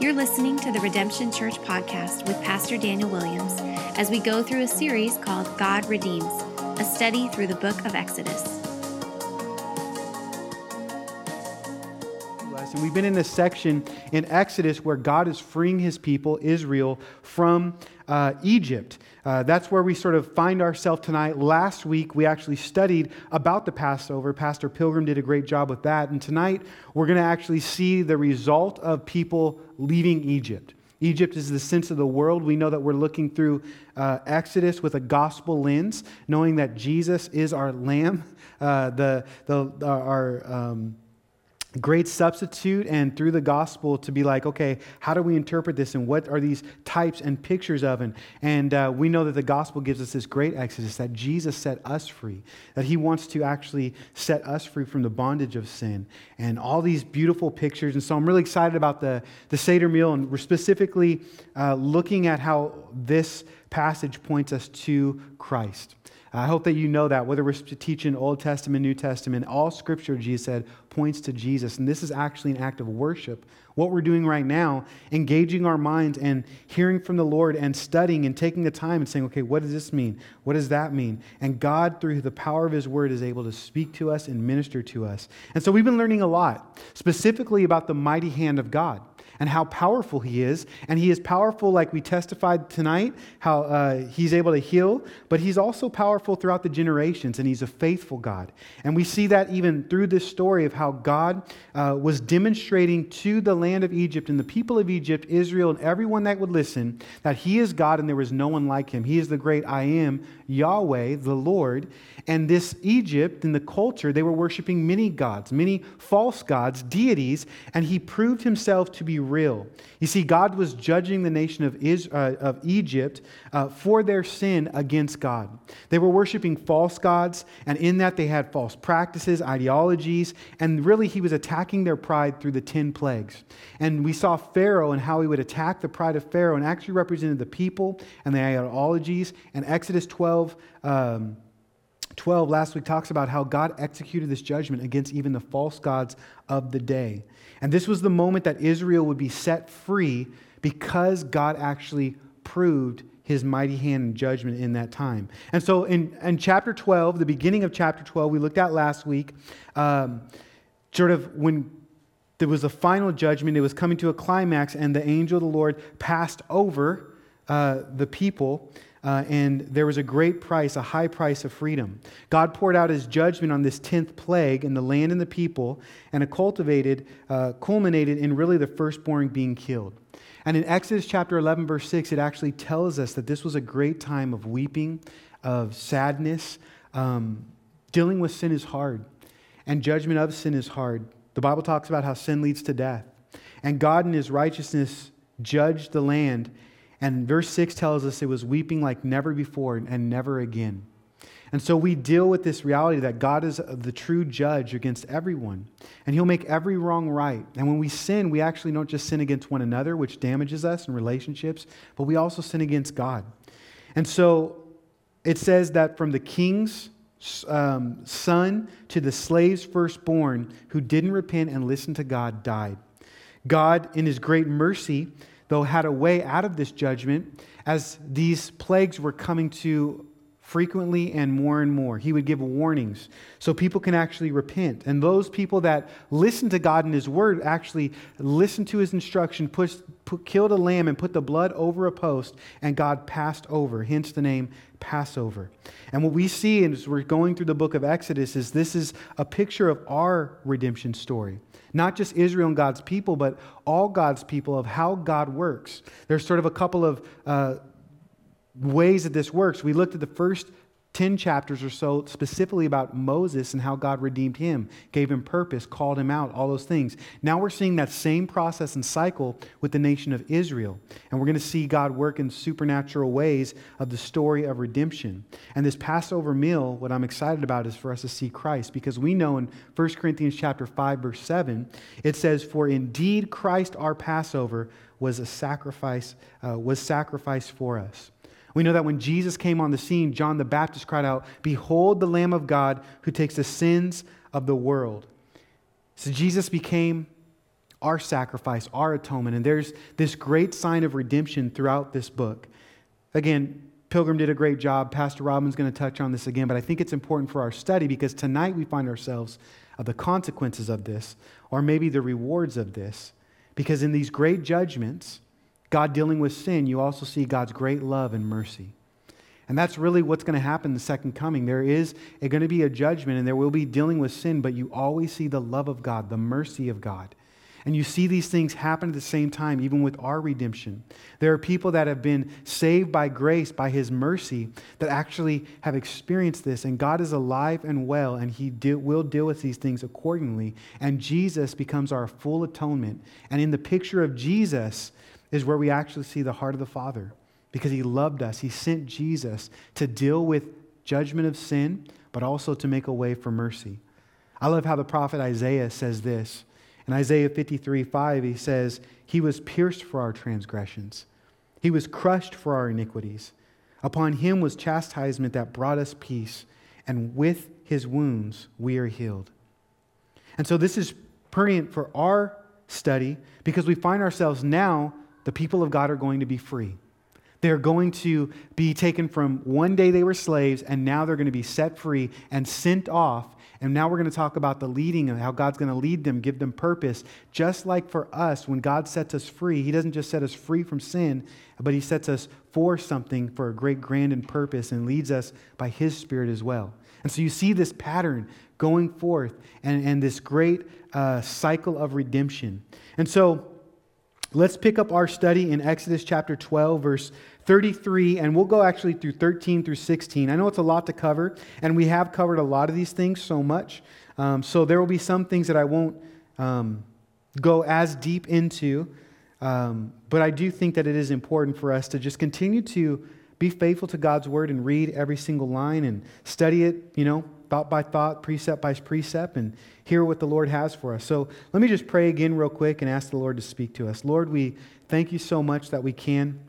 You're listening to the Redemption Church podcast with Pastor Daniel Williams as we go through a series called God Redeems, a study through the book of Exodus. And we've been in this section in Exodus where God is freeing his people, Israel, from uh, Egypt. Uh, that's where we sort of find ourselves tonight. Last week, we actually studied about the Passover. Pastor Pilgrim did a great job with that. And tonight, we're going to actually see the result of people leaving Egypt. Egypt is the sense of the world. We know that we're looking through uh, Exodus with a gospel lens, knowing that Jesus is our lamb, uh, the, the, our. Um, great substitute and through the gospel to be like okay how do we interpret this and what are these types and pictures of? And, and uh, we know that the gospel gives us this great exodus that jesus set us free that he wants to actually set us free from the bondage of sin. And all these beautiful pictures. And so i'm really excited about the, the seder meal. And we're specifically uh, looking at how this passage points us to christ I hope that you know that, whether we're teaching Old Testament, New Testament, all scripture, Jesus said, points to Jesus. And this is actually an act of worship. What we're doing right now, engaging our minds and hearing from the Lord and studying and taking the time and saying, okay, what does this mean? What does that mean? And God, through the power of His Word, is able to speak to us and minister to us. And so we've been learning a lot, specifically about the mighty hand of God and how powerful he is. And he is powerful, like we testified tonight, how uh, he's able to heal, but he's also powerful throughout the generations, and he's a faithful God. And we see that even through this story of how God uh, was demonstrating to the land of Egypt and the people of Egypt, Israel, and everyone that would listen, that he is God and there is no one like him. He is the great I am, Yahweh, the Lord. And this Egypt, in the culture, they were worshiping many gods, many false gods, deities, and he proved himself to be real. You see, God was judging the nation of, Israel, uh, of Egypt uh, for their sin against God. They were worshiping false gods, and in that they had false practices, ideologies, and really he was attacking their pride through the 10 plagues. And we saw Pharaoh and how he would attack the pride of Pharaoh and actually represented the people and the ideologies. And Exodus 12. Um, 12 last week talks about how God executed this judgment against even the false gods of the day. And this was the moment that Israel would be set free because God actually proved his mighty hand and judgment in that time. And so in, in chapter 12, the beginning of chapter 12, we looked at last week, um, sort of when there was a final judgment, it was coming to a climax, and the angel of the Lord passed over uh, the people uh, and there was a great price, a high price of freedom. God poured out his judgment on this 10th plague in the land and the people, and it cultivated, uh, culminated in really the firstborn being killed. And in Exodus chapter 11, verse 6, it actually tells us that this was a great time of weeping, of sadness. Um, dealing with sin is hard, and judgment of sin is hard. The Bible talks about how sin leads to death. And God, in his righteousness, judged the land and verse 6 tells us it was weeping like never before and never again. And so we deal with this reality that God is the true judge against everyone, and He'll make every wrong right. And when we sin, we actually don't just sin against one another, which damages us in relationships, but we also sin against God. And so it says that from the king's um, son to the slave's firstborn who didn't repent and listen to God died. God, in His great mercy, though, had a way out of this judgment as these plagues were coming to frequently and more and more. He would give warnings so people can actually repent. And those people that listen to God and His word actually listen to His instruction, put, killed a lamb and put the blood over a post, and God passed over, hence the name Passover. And what we see as we're going through the book of Exodus is this is a picture of our redemption story. Not just Israel and God's people, but all God's people of how God works. There's sort of a couple of uh, ways that this works. We looked at the first 10 chapters or so specifically about Moses and how God redeemed him, gave him purpose, called him out, all those things. Now we're seeing that same process and cycle with the nation of Israel. And we're going to see God work in supernatural ways of the story of redemption. And this Passover meal, what I'm excited about is for us to see Christ because we know in 1 Corinthians chapter 5 verse 7, it says for indeed Christ our Passover was a sacrifice uh, was sacrificed for us. We know that when Jesus came on the scene, John the Baptist cried out, Behold the Lamb of God who takes the sins of the world. So Jesus became our sacrifice, our atonement. And there's this great sign of redemption throughout this book. Again, Pilgrim did a great job. Pastor Robin's going to touch on this again, but I think it's important for our study because tonight we find ourselves of the consequences of this, or maybe the rewards of this. Because in these great judgments, God dealing with sin, you also see God's great love and mercy. And that's really what's going to happen the second coming. There is going to be a judgment and there will be dealing with sin, but you always see the love of God, the mercy of God. And you see these things happen at the same time, even with our redemption. There are people that have been saved by grace, by His mercy, that actually have experienced this. And God is alive and well, and He do, will deal with these things accordingly. And Jesus becomes our full atonement. And in the picture of Jesus is where we actually see the heart of the Father because He loved us. He sent Jesus to deal with judgment of sin, but also to make a way for mercy. I love how the prophet Isaiah says this. In Isaiah 53 5, he says, He was pierced for our transgressions, He was crushed for our iniquities. Upon Him was chastisement that brought us peace, and with His wounds we are healed. And so this is pertinent for our study because we find ourselves now, the people of God are going to be free. They're going to be taken from one day they were slaves, and now they're going to be set free and sent off and now we're going to talk about the leading and how God's going to lead them, give them purpose. Just like for us, when God sets us free, He doesn't just set us free from sin, but He sets us for something, for a great, grand, and purpose, and leads us by His Spirit as well. And so you see this pattern going forth and, and this great uh, cycle of redemption. And so let's pick up our study in Exodus chapter 12, verse 33, and we'll go actually through 13 through 16. I know it's a lot to cover, and we have covered a lot of these things so much. Um, so there will be some things that I won't um, go as deep into, um, but I do think that it is important for us to just continue to be faithful to God's word and read every single line and study it, you know, thought by thought, precept by precept, and hear what the Lord has for us. So let me just pray again, real quick, and ask the Lord to speak to us. Lord, we thank you so much that we can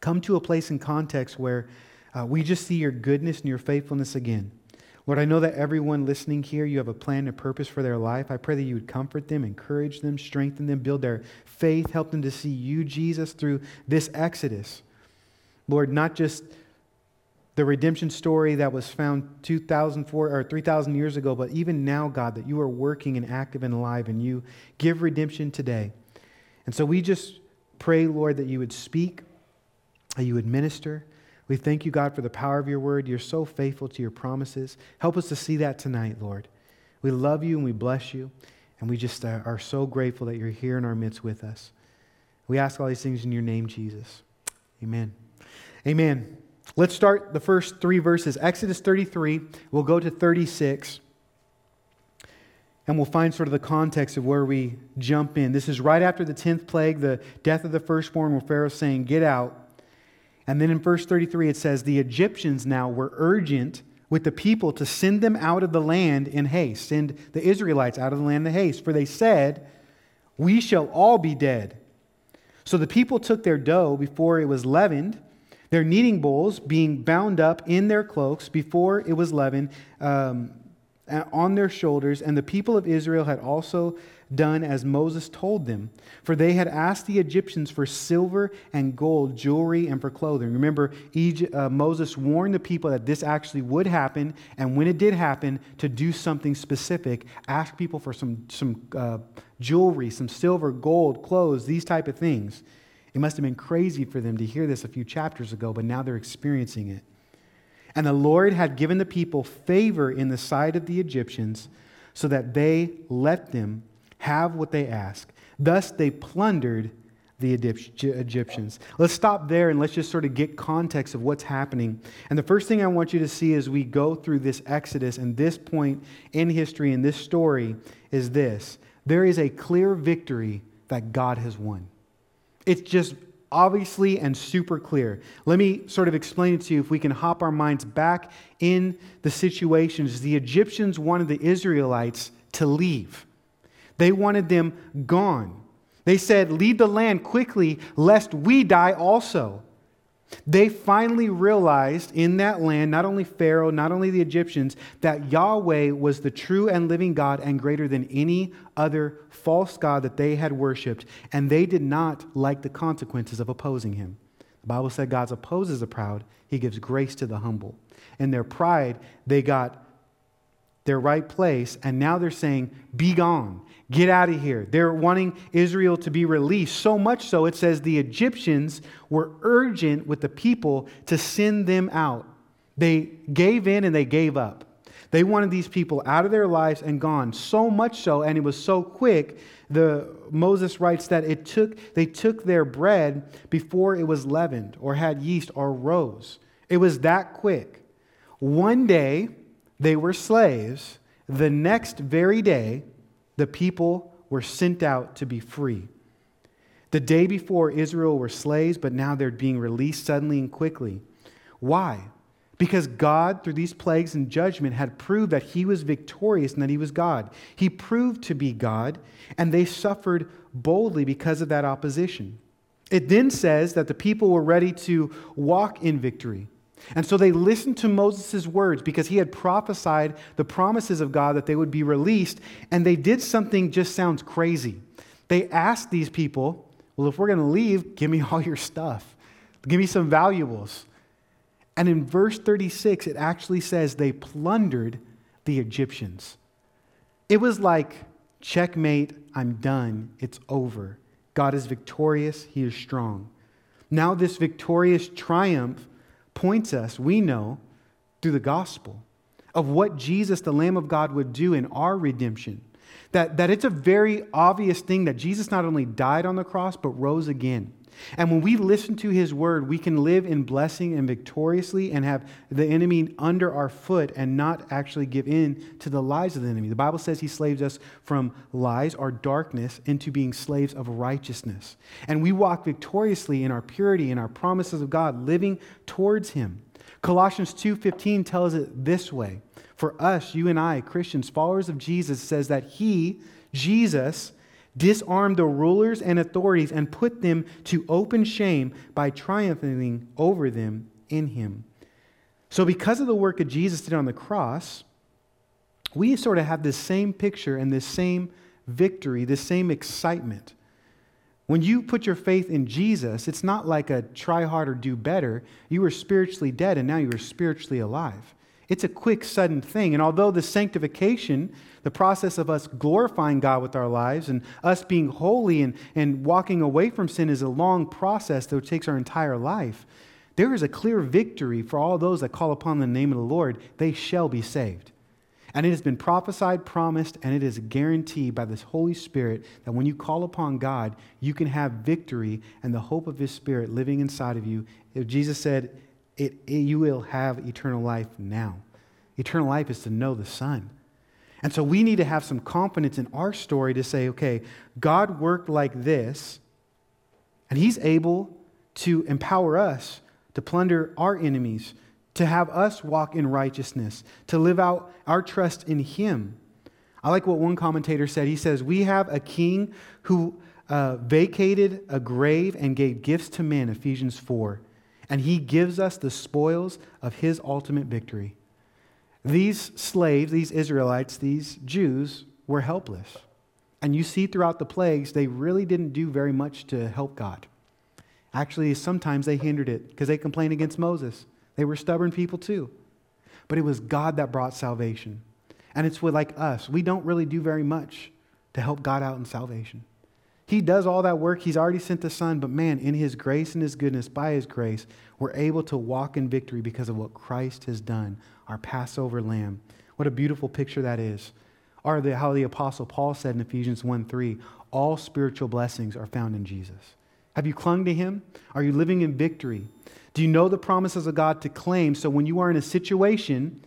come to a place in context where uh, we just see your goodness and your faithfulness again. Lord, I know that everyone listening here, you have a plan and purpose for their life. I pray that you would comfort them, encourage them, strengthen them, build their faith, help them to see you, Jesus, through this Exodus. Lord, not just the redemption story that was found 2,000 or 3,000 years ago, but even now, God, that you are working and active and alive and you give redemption today. And so we just pray, Lord, that you would speak that you would minister. We thank you, God, for the power of your word. You're so faithful to your promises. Help us to see that tonight, Lord. We love you and we bless you, and we just uh, are so grateful that you're here in our midst with us. We ask all these things in your name, Jesus. Amen. Amen. Let's start the first three verses Exodus 33, we'll go to 36. And we'll find sort of the context of where we jump in. This is right after the 10th plague, the death of the firstborn, where Pharaoh's saying, Get out. And then in verse 33, it says, The Egyptians now were urgent with the people to send them out of the land in haste, send the Israelites out of the land in haste, for they said, We shall all be dead. So the people took their dough before it was leavened, their kneading bowls being bound up in their cloaks before it was leavened um, on their shoulders, and the people of Israel had also done as Moses told them, for they had asked the Egyptians for silver and gold, jewelry, and for clothing. Remember, Egypt, uh, Moses warned the people that this actually would happen, and when it did happen, to do something specific, ask people for some, some uh, jewelry, some silver, gold, clothes, these type of things. It must have been crazy for them to hear this a few chapters ago, but now they're experiencing it. And the Lord had given the people favor in the sight of the Egyptians so that they let them have what they ask. Thus, they plundered the Egyptians. Let's stop there and let's just sort of get context of what's happening. And the first thing I want you to see as we go through this Exodus and this point in history and this story is this there is a clear victory that God has won. It's just obviously and super clear. Let me sort of explain it to you if we can hop our minds back in the situations. The Egyptians wanted the Israelites to leave. They wanted them gone. They said, Leave the land quickly, lest we die also. They finally realized in that land, not only Pharaoh, not only the Egyptians, that Yahweh was the true and living God and greater than any other false God that they had worshiped. And they did not like the consequences of opposing him. The Bible said God opposes the proud, he gives grace to the humble. In their pride, they got their right place, and now they're saying, Be gone. Get out of here. They're wanting Israel to be released. So much so, it says the Egyptians were urgent with the people to send them out. They gave in and they gave up. They wanted these people out of their lives and gone. So much so, and it was so quick, the Moses writes that it took they took their bread before it was leavened or had yeast or rose. It was that quick. One day they were slaves. The next very day, the people were sent out to be free. The day before, Israel were slaves, but now they're being released suddenly and quickly. Why? Because God, through these plagues and judgment, had proved that He was victorious and that He was God. He proved to be God, and they suffered boldly because of that opposition. It then says that the people were ready to walk in victory. And so they listened to Moses' words because he had prophesied the promises of God that they would be released, and they did something just sounds crazy. They asked these people, Well, if we're going to leave, give me all your stuff, give me some valuables. And in verse 36, it actually says they plundered the Egyptians. It was like, checkmate, I'm done, it's over. God is victorious, He is strong. Now, this victorious triumph points us, we know, through the gospel of what Jesus, the Lamb of God, would do in our redemption. That, that it's a very obvious thing that Jesus not only died on the cross, but rose again. And when we listen to his word, we can live in blessing and victoriously and have the enemy under our foot and not actually give in to the lies of the enemy. The Bible says he slaves us from lies or darkness into being slaves of righteousness. And we walk victoriously in our purity and our promises of God, living towards him. Colossians 2:15 tells it this way. For us, you and I, Christians, followers of Jesus, says that he, Jesus, disarmed the rulers and authorities, and put them to open shame by triumphing over them in him. So, because of the work that Jesus did on the cross, we sort of have this same picture and this same victory, this same excitement. When you put your faith in Jesus, it's not like a try hard or do better. You were spiritually dead and now you are spiritually alive. It's a quick, sudden thing. And although the sanctification, the process of us glorifying God with our lives and us being holy and, and walking away from sin is a long process that takes our entire life, there is a clear victory for all those that call upon the name of the Lord. They shall be saved. And it has been prophesied, promised, and it is guaranteed by this Holy Spirit that when you call upon God, you can have victory and the hope of His Spirit living inside of you. If Jesus said, it, it, you will have eternal life now. Eternal life is to know the Son. And so we need to have some confidence in our story to say, okay, God worked like this, and He's able to empower us to plunder our enemies, to have us walk in righteousness, to live out our trust in Him. I like what one commentator said. He says, We have a king who uh, vacated a grave and gave gifts to men, Ephesians 4 and he gives us the spoils of his ultimate victory. These slaves, these Israelites, these Jews were helpless. And you see throughout the plagues, they really didn't do very much to help God. Actually, sometimes they hindered it because they complained against Moses. They were stubborn people too. But it was God that brought salvation. And it's with like us. We don't really do very much to help God out in salvation. He does all that work. He's already sent the Son, but man, in His grace and His goodness, by His grace, we're able to walk in victory because of what Christ has done, our Passover lamb. What a beautiful picture that is. Or the, how the Apostle Paul said in Ephesians 1 3, all spiritual blessings are found in Jesus. Have you clung to Him? Are you living in victory? Do you know the promises of God to claim so when you are in a situation,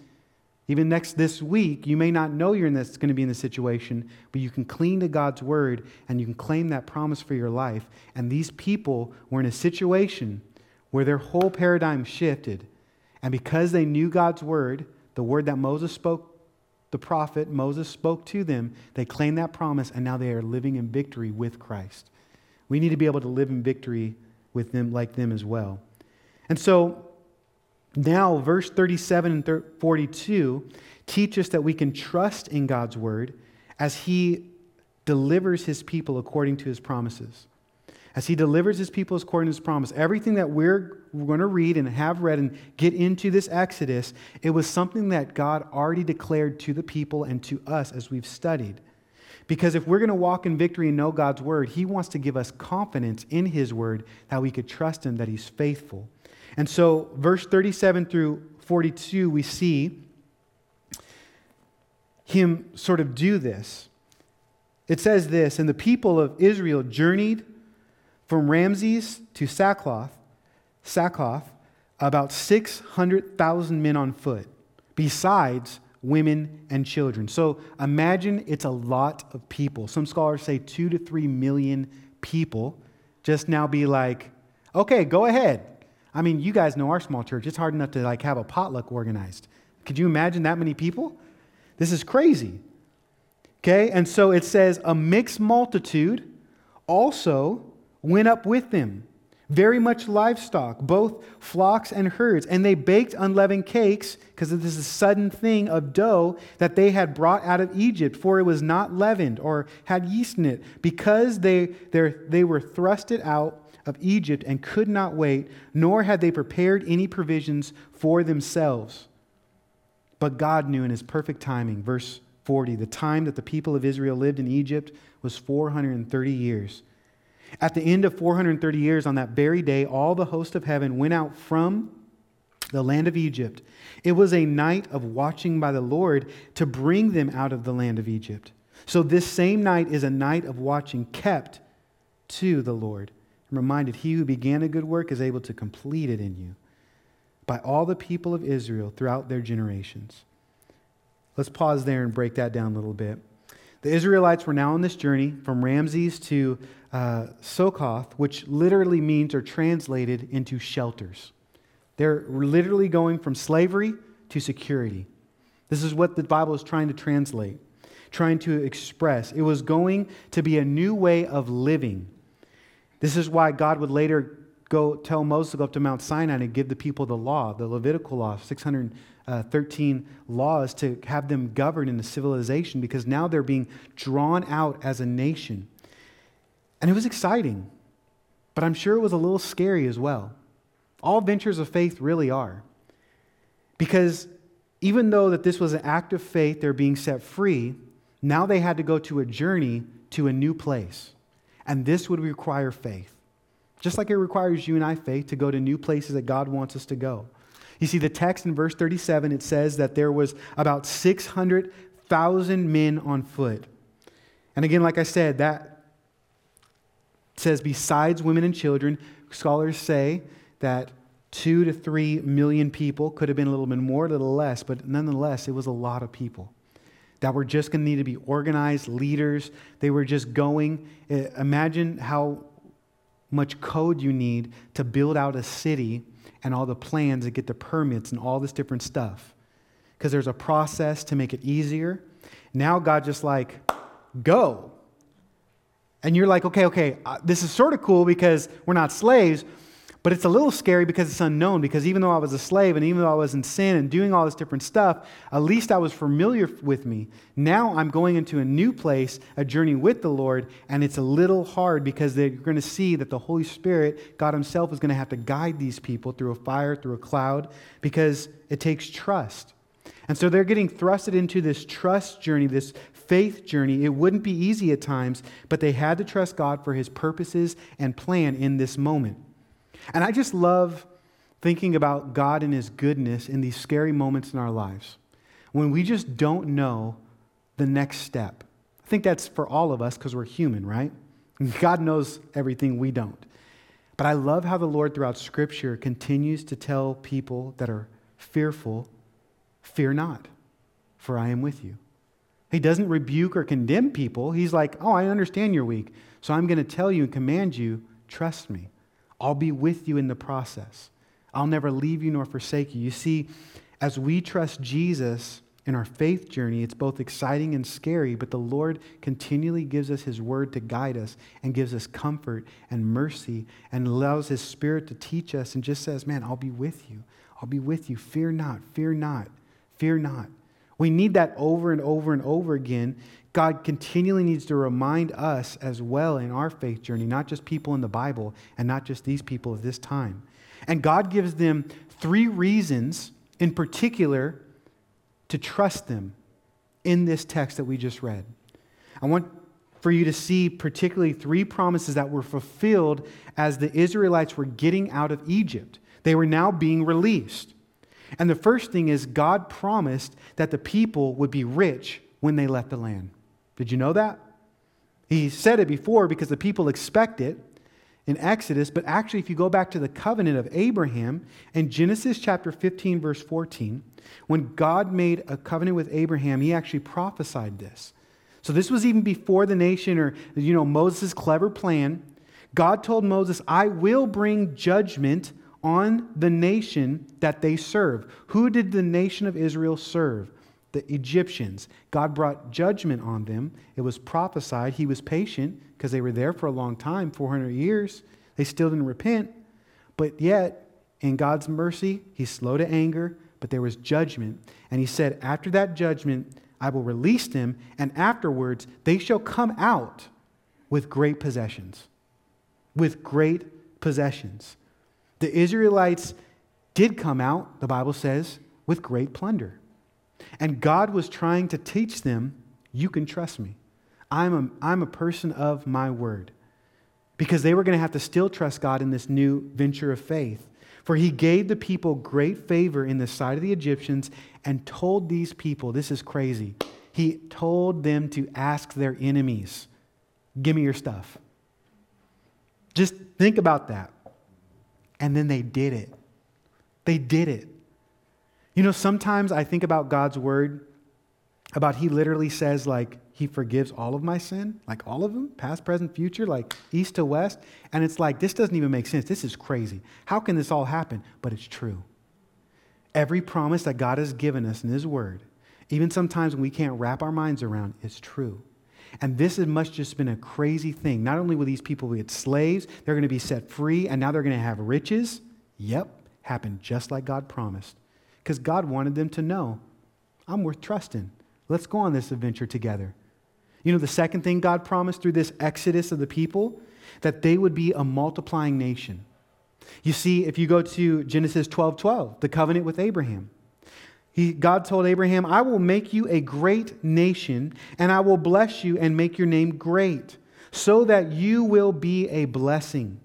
even next this week, you may not know you're in this, going to be in this situation, but you can cling to God's word and you can claim that promise for your life. And these people were in a situation where their whole paradigm shifted. And because they knew God's word, the word that Moses spoke, the prophet Moses spoke to them, they claimed that promise and now they are living in victory with Christ. We need to be able to live in victory with them like them as well. And so now, verse 37 and 42 teach us that we can trust in God's word as he delivers his people according to his promises. As he delivers his people according to his promise. Everything that we're, going to read and have read and get into this Exodus, it was something that God already declared to the people and to us as we've studied. Because if we're going to walk in victory and know God's word, he wants to give us confidence in his word that we could trust him, that he's faithful. And so, verse 37 through 42, we see him sort of do this. It says this And the people of Israel journeyed from Ramses to Succoth, Succoth, about 600,000 men on foot, besides women and children. So imagine it's a lot of people. Some scholars say two to three million people. Just now be like, okay, go ahead. I mean, you guys know our small church. It's hard enough to like have a potluck organized. Could you imagine that many people? This is crazy. Okay, and so it says, a mixed multitude also went up with them, very much livestock, both flocks and herds. And they baked unleavened cakes, because this is a sudden thing of dough that they had brought out of Egypt, for it was not leavened or had yeast in it, because they, they were thrusted out of Egypt and could not wait, nor had they prepared any provisions for themselves. But God knew in his perfect timing, verse 40, the time that the people of Israel lived in Egypt was 430 years. At the end of 430 years, on that very day, all the host of heaven went out from the land of Egypt. It was a night of watching by the Lord to bring them out of the land of Egypt. So, this same night is a night of watching kept to the Lord. I'm reminded, He who began a good work is able to complete it in you by all the people of Israel throughout their generations. Let's pause there and break that down a little bit. The Israelites were now on this journey from Ramses to uh, Succoth, which literally means or translated into shelters. They're literally going from slavery to security. This is what the Bible is trying to translate, trying to express. It was going to be a new way of living. This is why God would later go tell Moses to go up to Mount Sinai and give the people the law, the Levitical law, 613 laws to have them govern in the civilization because now they're being drawn out as a nation. And it was exciting, but I'm sure it was a little scary as well. All ventures of faith really are. Because even though that this was an act of faith, they're being set free, now they had to go to a journey to a new place. And this would require faith. Just like it requires you and I faith to go to new places that God wants us to go. You see, the text in verse 37, it says that there was about 600,000 men on foot. And again, like I said, that says besides women and children, scholars say that two to three million people could have been a little bit more, a little less, but nonetheless, it was a lot of people that were just going to need to be organized leaders. They were just going. Imagine how much code you need to build out a city and all the plans and get the permits and all this different stuff. Because there's a process to make it easier. Now God just like, go. And you're like, okay, okay, uh, this is sort of cool because we're not slaves, but it's a little scary because it's unknown. Because even though I was a slave and even though I was in sin and doing all this different stuff, at least I was familiar with me. Now I'm going into a new place, a journey with the Lord, and it's a little hard because they're going to see that the Holy Spirit, God Himself, is going to have to guide these people through a fire, through a cloud, because it takes trust. And so they're getting thrusted into this trust journey, this faith journey. It wouldn't be easy at times, but they had to trust God for His purposes and plan in this moment. And I just love thinking about God and His goodness in these scary moments in our lives when we just don't know the next step. I think that's for all of us because we're human, right? God knows everything we don't. But I love how the Lord throughout Scripture continues to tell people that are fearful, fear not, for I am with you. He doesn't rebuke or condemn people. He's like, oh, I understand you're weak, so I'm going to tell you and command you, trust me. I'll be with you in the process. I'll never leave you nor forsake you. You see, as we trust Jesus in our faith journey, it's both exciting and scary, but the Lord continually gives us His word to guide us and gives us comfort and mercy and allows His Spirit to teach us and just says, Man, I'll be with you. I'll be with you. Fear not, fear not, fear not. We need that over and over and over again. God continually needs to remind us as well in our faith journey, not just people in the Bible and not just these people of this time. And God gives them three reasons in particular to trust them in this text that we just read. I want for you to see particularly three promises that were fulfilled as the Israelites were getting out of Egypt. They were now being released. And the first thing is God promised that the people would be rich when they left the land. Did you know that? He said it before because the people expect it in Exodus, but actually, if you go back to the covenant of Abraham in Genesis chapter 15, verse 14, when God made a covenant with Abraham, he actually prophesied this. So this was even before the nation or, you know, Moses' clever plan. God told Moses, I will bring judgment on the nation that they serve. Who did the nation of Israel serve? The Egyptians. God brought judgment on them. It was prophesied. He was patient because they were there for a long time 400 years. They still didn't repent. But yet, in God's mercy, He's slow to anger, but there was judgment. And He said, After that judgment, I will release them, and afterwards they shall come out with great possessions. With great possessions. The Israelites did come out, the Bible says, with great plunder. And God was trying to teach them, you can trust me. I'm a, I'm a person of my word. Because they were going to have to still trust God in this new venture of faith. For he gave the people great favor in the sight of the Egyptians and told these people, this is crazy. He told them to ask their enemies, Give me your stuff. Just think about that. And then they did it. They did it. You know, sometimes I think about God's word, about He literally says, like, He forgives all of my sin, like all of them, past, present, future, like east to west. And it's like, this doesn't even make sense. This is crazy. How can this all happen? But it's true. Every promise that God has given us in His word, even sometimes when we can't wrap our minds around, is true. And this has must just been a crazy thing. Not only will these people be slaves, they're going to be set free, and now they're going to have riches. Yep, happened just like God promised because God wanted them to know I'm worth trusting. Let's go on this adventure together. You know, the second thing God promised through this exodus of the people, that they would be a multiplying nation. You see, if you go to Genesis 12 12, the covenant with Abraham, he, God told Abraham, I will make you a great nation, and I will bless you and make your name great, so that you will be a blessing.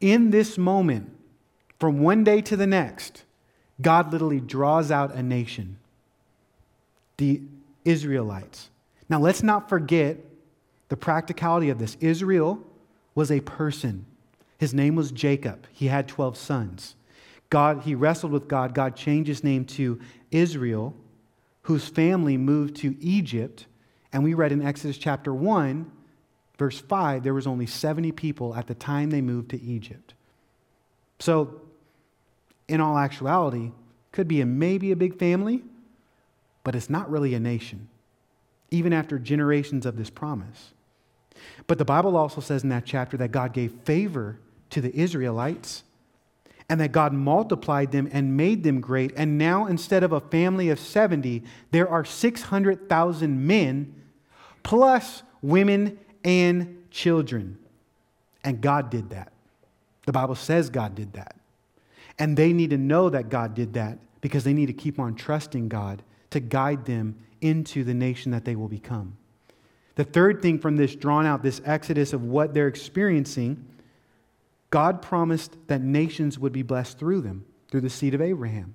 In this moment, from one day to the next, God literally draws out a nation, the Israelites. Now, let's not forget the practicality of this. Israel was a person. His name was Jacob. He had 12 sons. God, he wrestled with God. God changed his name to Israel, whose family moved to Egypt. And we read in Exodus chapter 1, verse 5, there was only 70 people at the time they moved to Egypt. So in all actuality, could be a, maybe a big family, but it's not really a nation, even after generations of this promise. But the Bible also says in that chapter that God gave favor to the Israelites and that God multiplied them and made them great. And now, instead of a family of 70, there are 600,000 men plus women and children. And God did that. The Bible says God did that. And they need to know that God did that because they need to keep on trusting God to guide them into the nation that they will become. The third thing from this drawn out, this exodus of what they're experiencing, God promised that nations would be blessed through them, through the seed of Abraham.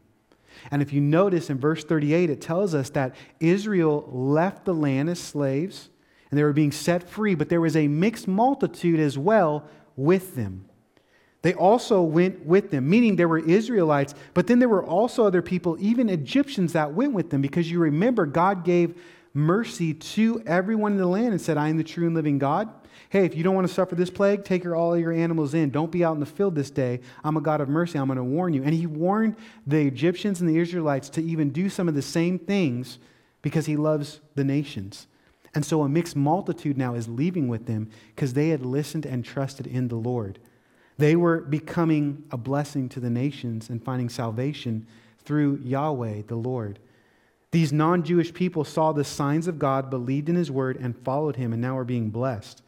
And if you notice in verse 38, it tells us that Israel left the land as slaves and they were being set free, but there was a mixed multitude as well with them. They also went with them, meaning there were Israelites, but then there were also other people, even Egyptians, that went with them because you remember God gave mercy to everyone in the land and said, I am the true and living God. Hey, if you don't want to suffer this plague, take your, all your animals in. Don't be out in the field this day. I'm a God of mercy. I'm going to warn you. And he warned the Egyptians and the Israelites to even do some of the same things because he loves the nations. And so a mixed multitude now is leaving with them because they had listened and trusted in the Lord. They were becoming a blessing to the nations and finding salvation through Yahweh, the Lord. These non Jewish people saw the signs of God, believed in his word, and followed him, and now are being blessed.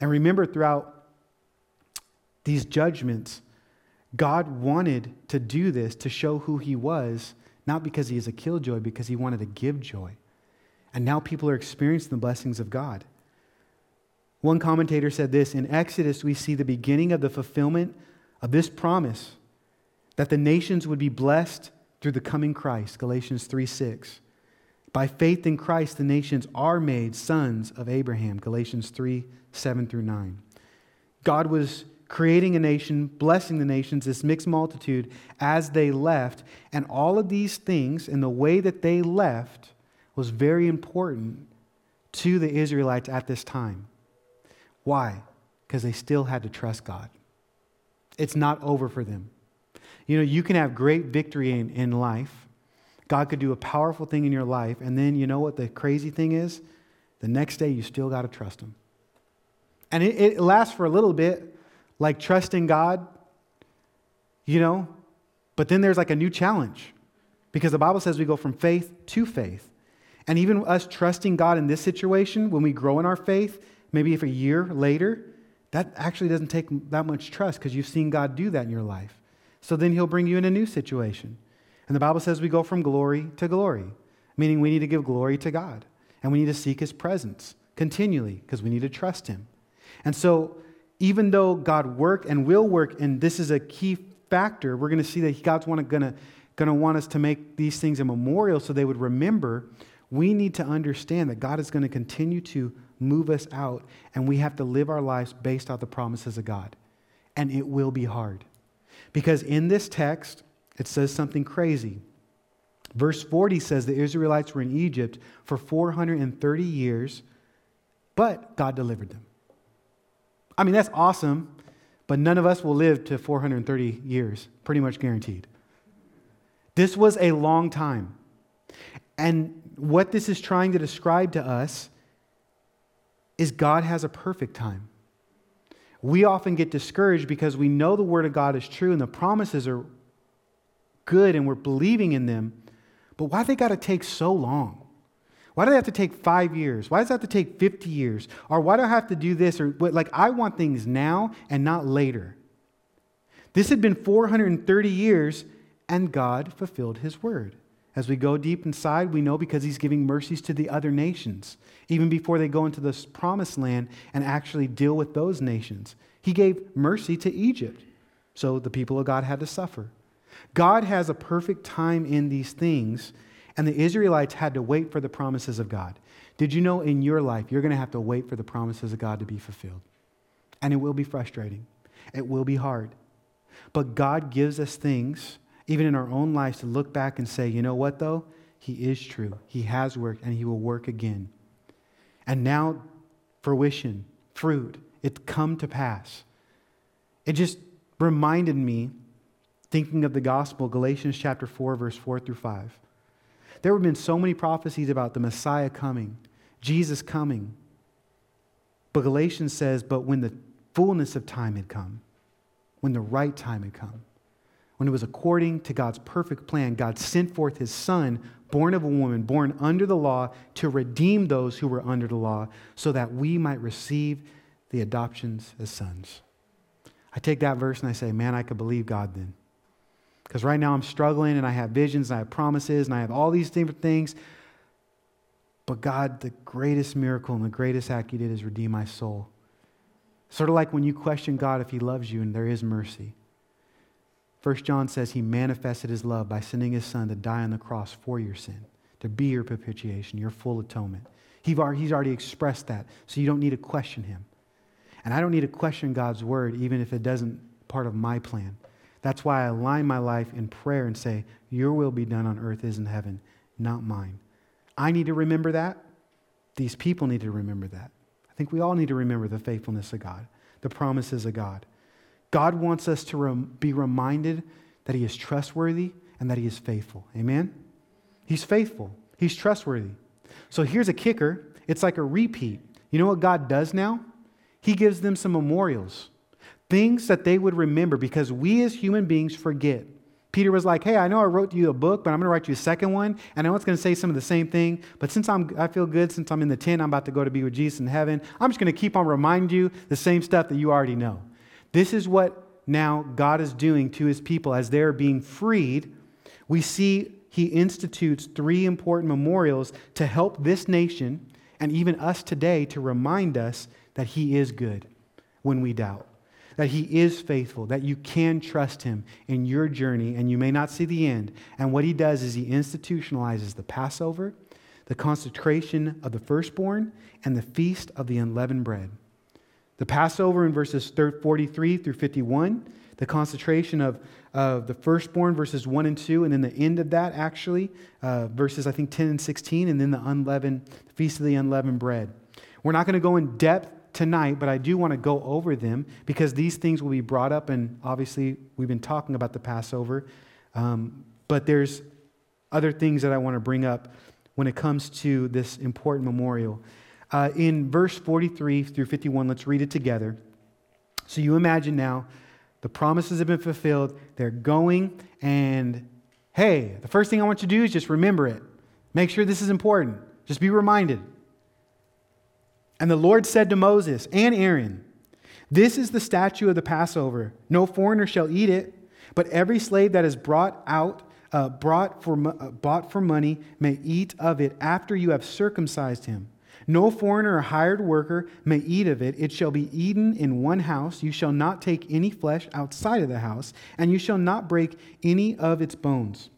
And remember, throughout these judgments, God wanted to do this to show who he was, not because he is a killjoy, because he wanted to give joy. And now people are experiencing the blessings of God. One commentator said this In Exodus, we see the beginning of the fulfillment of this promise that the nations would be blessed through the coming Christ, Galatians 3 6. By faith in Christ, the nations are made sons of Abraham, Galatians 3 7 through 9. God was creating a nation, blessing the nations, this mixed multitude, as they left. And all of these things, and the way that they left, was very important to the Israelites at this time. Why? Because they still had to trust God. It's not over for them. You know, you can have great victory in, in life. God could do a powerful thing in your life, and then you know what the crazy thing is? The next day, you still got to trust Him. And it, it lasts for a little bit, like trusting God, you know, but then there's like a new challenge because the Bible says we go from faith to faith. And even us trusting God in this situation, when we grow in our faith, maybe if a year later, that actually doesn't take that much trust because you've seen God do that in your life. So then He'll bring you in a new situation. And the Bible says we go from glory to glory, meaning we need to give glory to God and we need to seek His presence continually because we need to trust Him. And so, even though God worked and will work, and this is a key factor, we're going to see that God's going to, going to want us to make these things a memorial so they would remember we need to understand that God is going to continue to move us out, and we have to live our lives based on the promises of God. And it will be hard. Because in this text, it says something crazy. Verse 40 says the Israelites were in Egypt for 430 years, but God delivered them. I mean, that's awesome, but none of us will live to 430 years, pretty much guaranteed. This was a long time. And what this is trying to describe to us is God has a perfect time. We often get discouraged because we know the Word of God is true and the promises are good and we're believing in them, but why they got to take so long? Why do they have to take five years? Why does it have to take 50 years? Or why do I have to do this? Or like, I want things now and not later. This had been 430 years, and God fulfilled his word. As we go deep inside, we know because he's giving mercies to the other nations, even before they go into this promised land and actually deal with those nations. He gave mercy to Egypt, so the people of God had to suffer. God has a perfect time in these things, and the Israelites had to wait for the promises of God. Did you know in your life you're going to have to wait for the promises of God to be fulfilled? And it will be frustrating, it will be hard. But God gives us things even in our own lives, to look back and say, you know what, though? He is true. He has worked and he will work again. And now, fruition, fruit, it's come to pass. It just reminded me, thinking of the gospel, Galatians chapter 4, verse 4 through 5. There have been so many prophecies about the Messiah coming, Jesus coming. But Galatians says, but when the fullness of time had come, when the right time had come, when it was according to God's perfect plan, God sent forth his son, born of a woman, born under the law, to redeem those who were under the law, so that we might receive the adoptions as sons. I take that verse and I say, man, I could believe God then. Because right now I'm struggling and I have visions and I have promises and I have all these different things. But God, the greatest miracle and the greatest act He did is redeem my soul. Sort of like when you question God if He loves you and there is mercy. First John says he manifested his love by sending his son to die on the cross for your sin, to be your propitiation, your full atonement. He's already expressed that, so you don't need to question him. And I don't need to question God's word, even if it doesn't part of my plan. That's why I align my life in prayer and say, Your will be done on earth as in heaven, not mine. I need to remember that These people need to remember that. I think we all need to remember the faithfulness of God, the promises of God. God wants us to rem- be reminded that He is trustworthy and that He is faithful. Amen? He's faithful, He's trustworthy. So here's a kicker it's like a repeat. You know what God does now? He gives them some memorials, things that they would remember because we as human beings forget. Peter was like, Hey, I know I wrote you a book, but I'm going to write you a second one. And I know it's going to say some of the same thing. But since I'm, I feel good, since I'm in the tent, I'm about to go to be with Jesus in heaven, I'm just going to keep on reminding you the same stuff that you already know. This is what now God is doing to his people as they're being freed. We see he institutes three important memorials to help this nation and even us today to remind us that he is good when we doubt that He is faithful, that you can trust Him in your journey, and you may not see the end. And what He does is He institutionalizes the Passover, the consecration of the firstborn, and the feast of the unleavened bread. The Passover in verses 43 through 51, the consecration of, of the firstborn, verses 1 and 2, and then the end of that, actually, uh, verses, I think, 10 and 16, and then the unleavened, the feast of the unleavened bread. We're not going to go in depth tonight, but I do want to go over them because these things will be brought up, and obviously we've been talking about the Passover. Um, but there's other things that I want to bring up when it comes to this important memorial. Uh, in verse 43 through 51, let's read it together. So you imagine now the promises have been fulfilled, they're going, and hey, the first thing I want you to do is just remember it. Make sure this is important. Just be reminded. And the Lord said to Moses and Aaron, This is the statute of the Passover. No foreigner shall eat it, but every slave that is brought out, uh, brought for, uh, bought for money, may eat of it after you have circumcised him. No foreigner or hired worker may eat of it. It shall be eaten in one house. You shall not take any flesh outside of the house, and you shall not break any of its bones.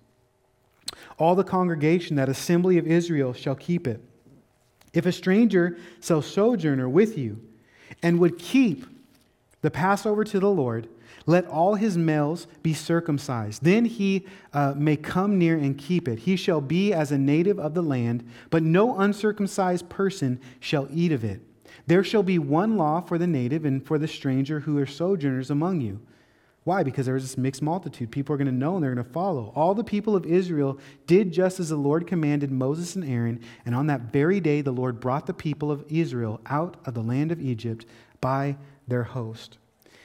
All the congregation, that assembly of Israel, shall keep it. If a stranger shall sojourner with you and would keep the Passover to the Lord, let all his males be circumcised. Then he uh, may come near and keep it. He shall be as a native of the land, but no uncircumcised person shall eat of it. There shall be one law for the native and for the stranger who are sojourners among you. Why? Because there was this mixed multitude. People are going to know and they're going to follow. All the people of Israel did just as the Lord commanded Moses and Aaron, and on that very day the Lord brought the people of Israel out of the land of Egypt by their host.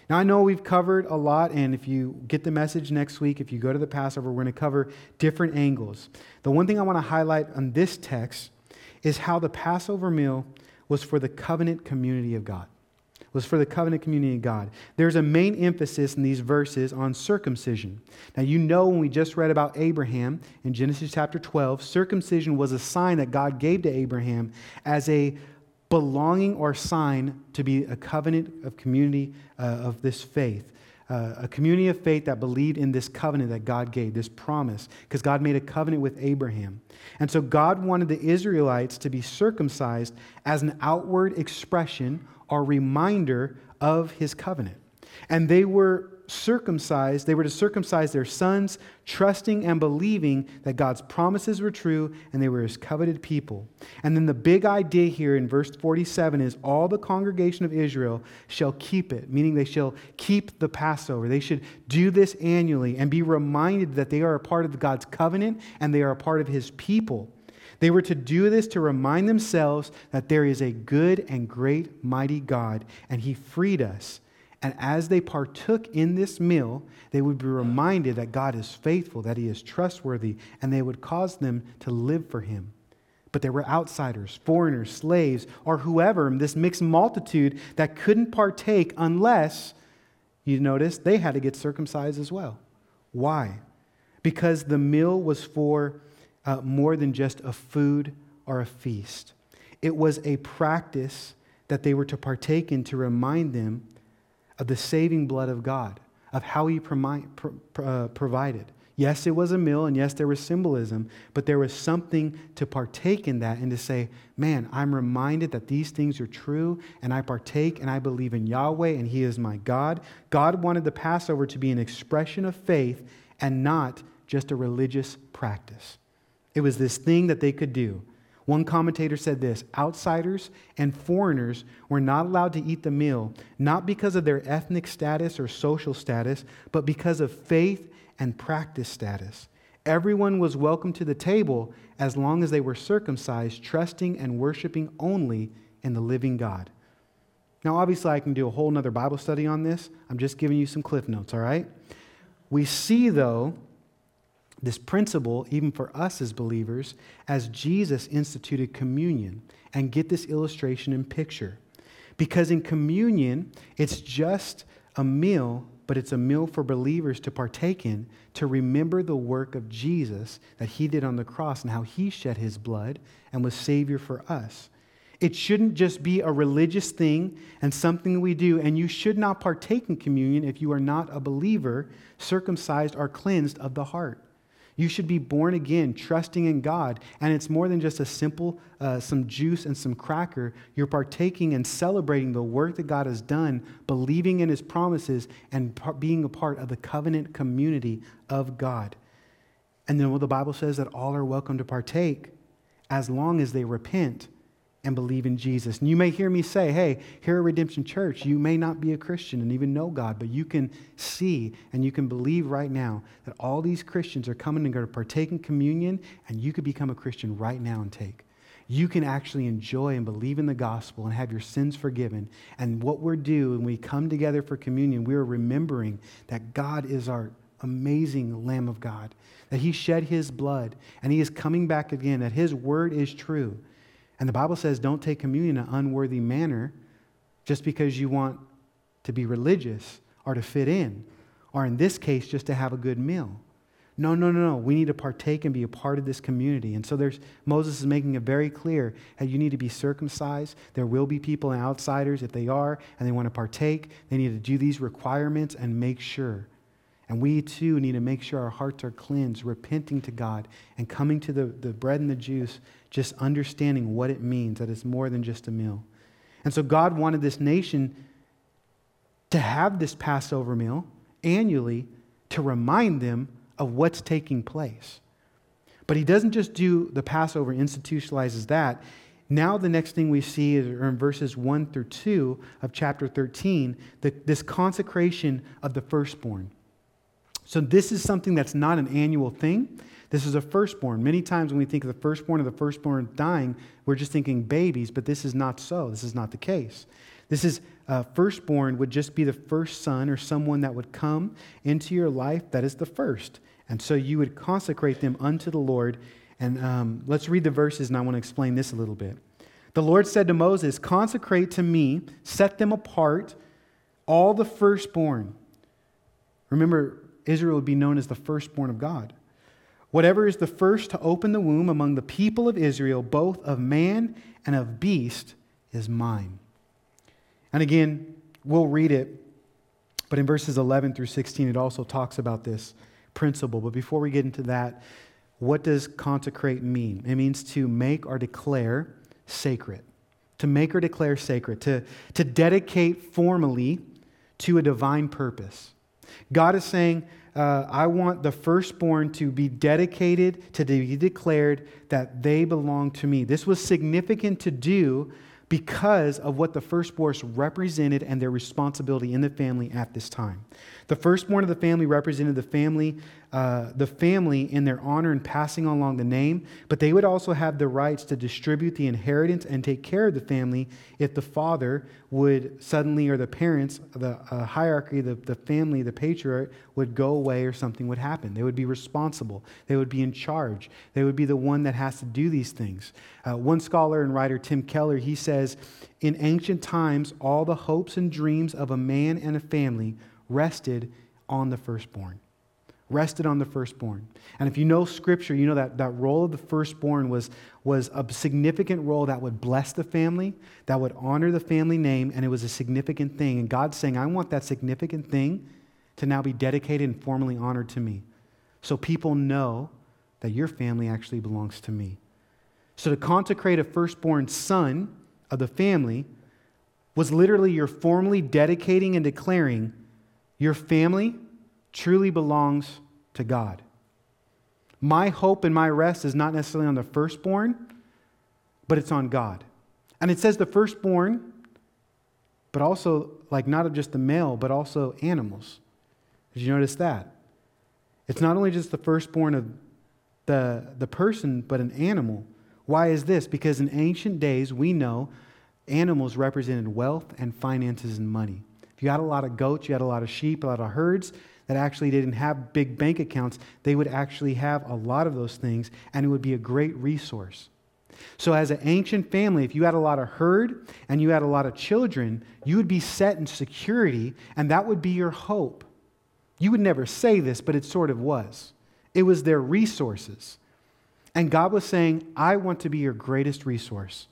Now, I know we've covered a lot, and if you get the message next week, if you go to the Passover, we're going to cover different angles. The one thing I want to highlight on this text is how the Passover meal was for the covenant community of God was for the covenant community of God. There's a main emphasis in these verses on circumcision. Now, you know, when we just read about Abraham in Genesis chapter 12, circumcision was a sign that God gave to Abraham as a belonging or sign to be a covenant of community uh, of this faith. Uh, a community of faith that believed in this covenant that God gave, this promise, because God made a covenant with Abraham. And so God wanted the Israelites to be circumcised as an outward expression or reminder of his covenant. And they were circumcised, they were to circumcise their sons, trusting and believing that God's promises were true and they were his coveted people. And then the big idea here in verse 47 is all the congregation of Israel shall keep it, meaning they shall keep the Passover. They should do this annually and be reminded that they are a part of God's covenant and they are a part of his people. They were to do this to remind themselves that there is a good and great, mighty God, and He freed us. And as they partook in this meal, they would be reminded that God is faithful, that He is trustworthy, and they would cause them to live for Him. But there were outsiders, foreigners, slaves, or whoever, this mixed multitude that couldn't partake unless, you notice, they had to get circumcised as well. Why? Because the meal was for uh, more than just a food or a feast. It was a practice that they were to partake in to remind them of the saving blood of God, of how He uh, provided. Yes, it was a meal, and yes, there was symbolism, but there was something to partake in that and to say, man, I'm reminded that these things are true, and I partake and I believe in Yahweh, and He is my God. God wanted the Passover to be an expression of faith and not just a religious practice. It was this thing that they could do. One commentator said this outsiders and foreigners were not allowed to eat the meal, not because of their ethnic status or social status, but because of faith and practice status. Everyone was welcome to the table as long as they were circumcised, trusting and worshiping only in the living God. Now, obviously, I can do a whole nother Bible study on this. I'm just giving you some cliff notes, all right? We see, though, this principle, even for us as believers, as Jesus instituted communion. And get this illustration and picture. Because in communion, it's just a meal, but it's a meal for believers to partake in to remember the work of Jesus that he did on the cross and how he shed his blood and was Savior for us. It shouldn't just be a religious thing and something we do, and you should not partake in communion if you are not a believer, circumcised or cleansed of the heart. You should be born again, trusting in God. And it's more than just a simple, uh, some juice and some cracker. You're partaking and celebrating the work that God has done, believing in his promises, and par- being a part of the covenant community of God. And then what the Bible says that all are welcome to partake as long as they repent and believe in Jesus. And you may hear me say, hey, here at Redemption Church, you may not be a Christian and even know God, but you can see and you can believe right now that all these Christians are coming and going to partake in communion, and you could become a Christian right now and take. You can actually enjoy and believe in the gospel and have your sins forgiven. And what we're doing when we come together for communion, we are remembering that God is our amazing Lamb of God, that He shed His blood and He is coming back again, that His word is true and the Bible says don't take communion in an unworthy manner just because you want to be religious or to fit in, or in this case, just to have a good meal. No, no, no, no. We need to partake and be a part of this community. And so there's Moses is making it very clear that you need to be circumcised. There will be people and outsiders if they are and they want to partake. They need to do these requirements and make sure. And we too need to make sure our hearts are cleansed, repenting to God and coming to the, the bread and the juice just understanding what it means that it's more than just a meal. And so God wanted this nation to have this Passover meal annually to remind them of what's taking place. But he doesn't just do the Passover, institutionalizes that. Now, the next thing we see is in verses 1 through 2 of chapter 13, the, this consecration of the firstborn. So, this is something that's not an annual thing. This is a firstborn. Many times when we think of the firstborn of the firstborn dying, we're just thinking babies, but this is not so. This is not the case. This is uh, firstborn would just be the first son or someone that would come into your life that is the first. And so you would consecrate them unto the Lord. And um, let's read the verses, and I want to explain this a little bit. The Lord said to Moses, Consecrate to me, set them apart, all the firstborn. Remember, Israel would be known as the firstborn of God. Whatever is the first to open the womb among the people of Israel, both of man and of beast, is mine. And again, we'll read it, but in verses 11 through 16, it also talks about this principle. But before we get into that, what does consecrate mean? It means to make or declare sacred. To make or declare sacred, to, to dedicate formally to a divine purpose. God is saying, uh, I want the firstborn to be dedicated, to be declared that they belong to me. This was significant to do because of what the firstborn represented and their responsibility in the family at this time. The firstborn of the family represented the family, uh, the family in their honor and passing along the name, but they would also have the rights to distribute the inheritance and take care of the family if the father would suddenly, or the parents, the uh, hierarchy, the, the family, the patriarch would go away or something would happen. They would be responsible. They would be in charge. They would be the one that has to do these things. Uh, one scholar and writer, Tim Keller, he says, in ancient times, all the hopes and dreams of a man and a family rested on the firstborn. Rested on the firstborn. And if you know scripture, you know that that role of the firstborn was, was a significant role that would bless the family, that would honor the family name, and it was a significant thing. And God's saying, I want that significant thing to now be dedicated and formally honored to me. So people know that your family actually belongs to me. So to consecrate a firstborn son of the family was literally you're formally dedicating and declaring your family truly belongs to God. My hope and my rest is not necessarily on the firstborn, but it's on God. And it says the firstborn, but also, like, not just the male, but also animals. Did you notice that? It's not only just the firstborn of the, the person, but an animal. Why is this? Because in ancient days, we know animals represented wealth and finances and money. If you had a lot of goats, you had a lot of sheep, a lot of herds that actually didn't have big bank accounts, they would actually have a lot of those things, and it would be a great resource. So, as an ancient family, if you had a lot of herd and you had a lot of children, you would be set in security, and that would be your hope. You would never say this, but it sort of was. It was their resources. And God was saying, I want to be your greatest resource.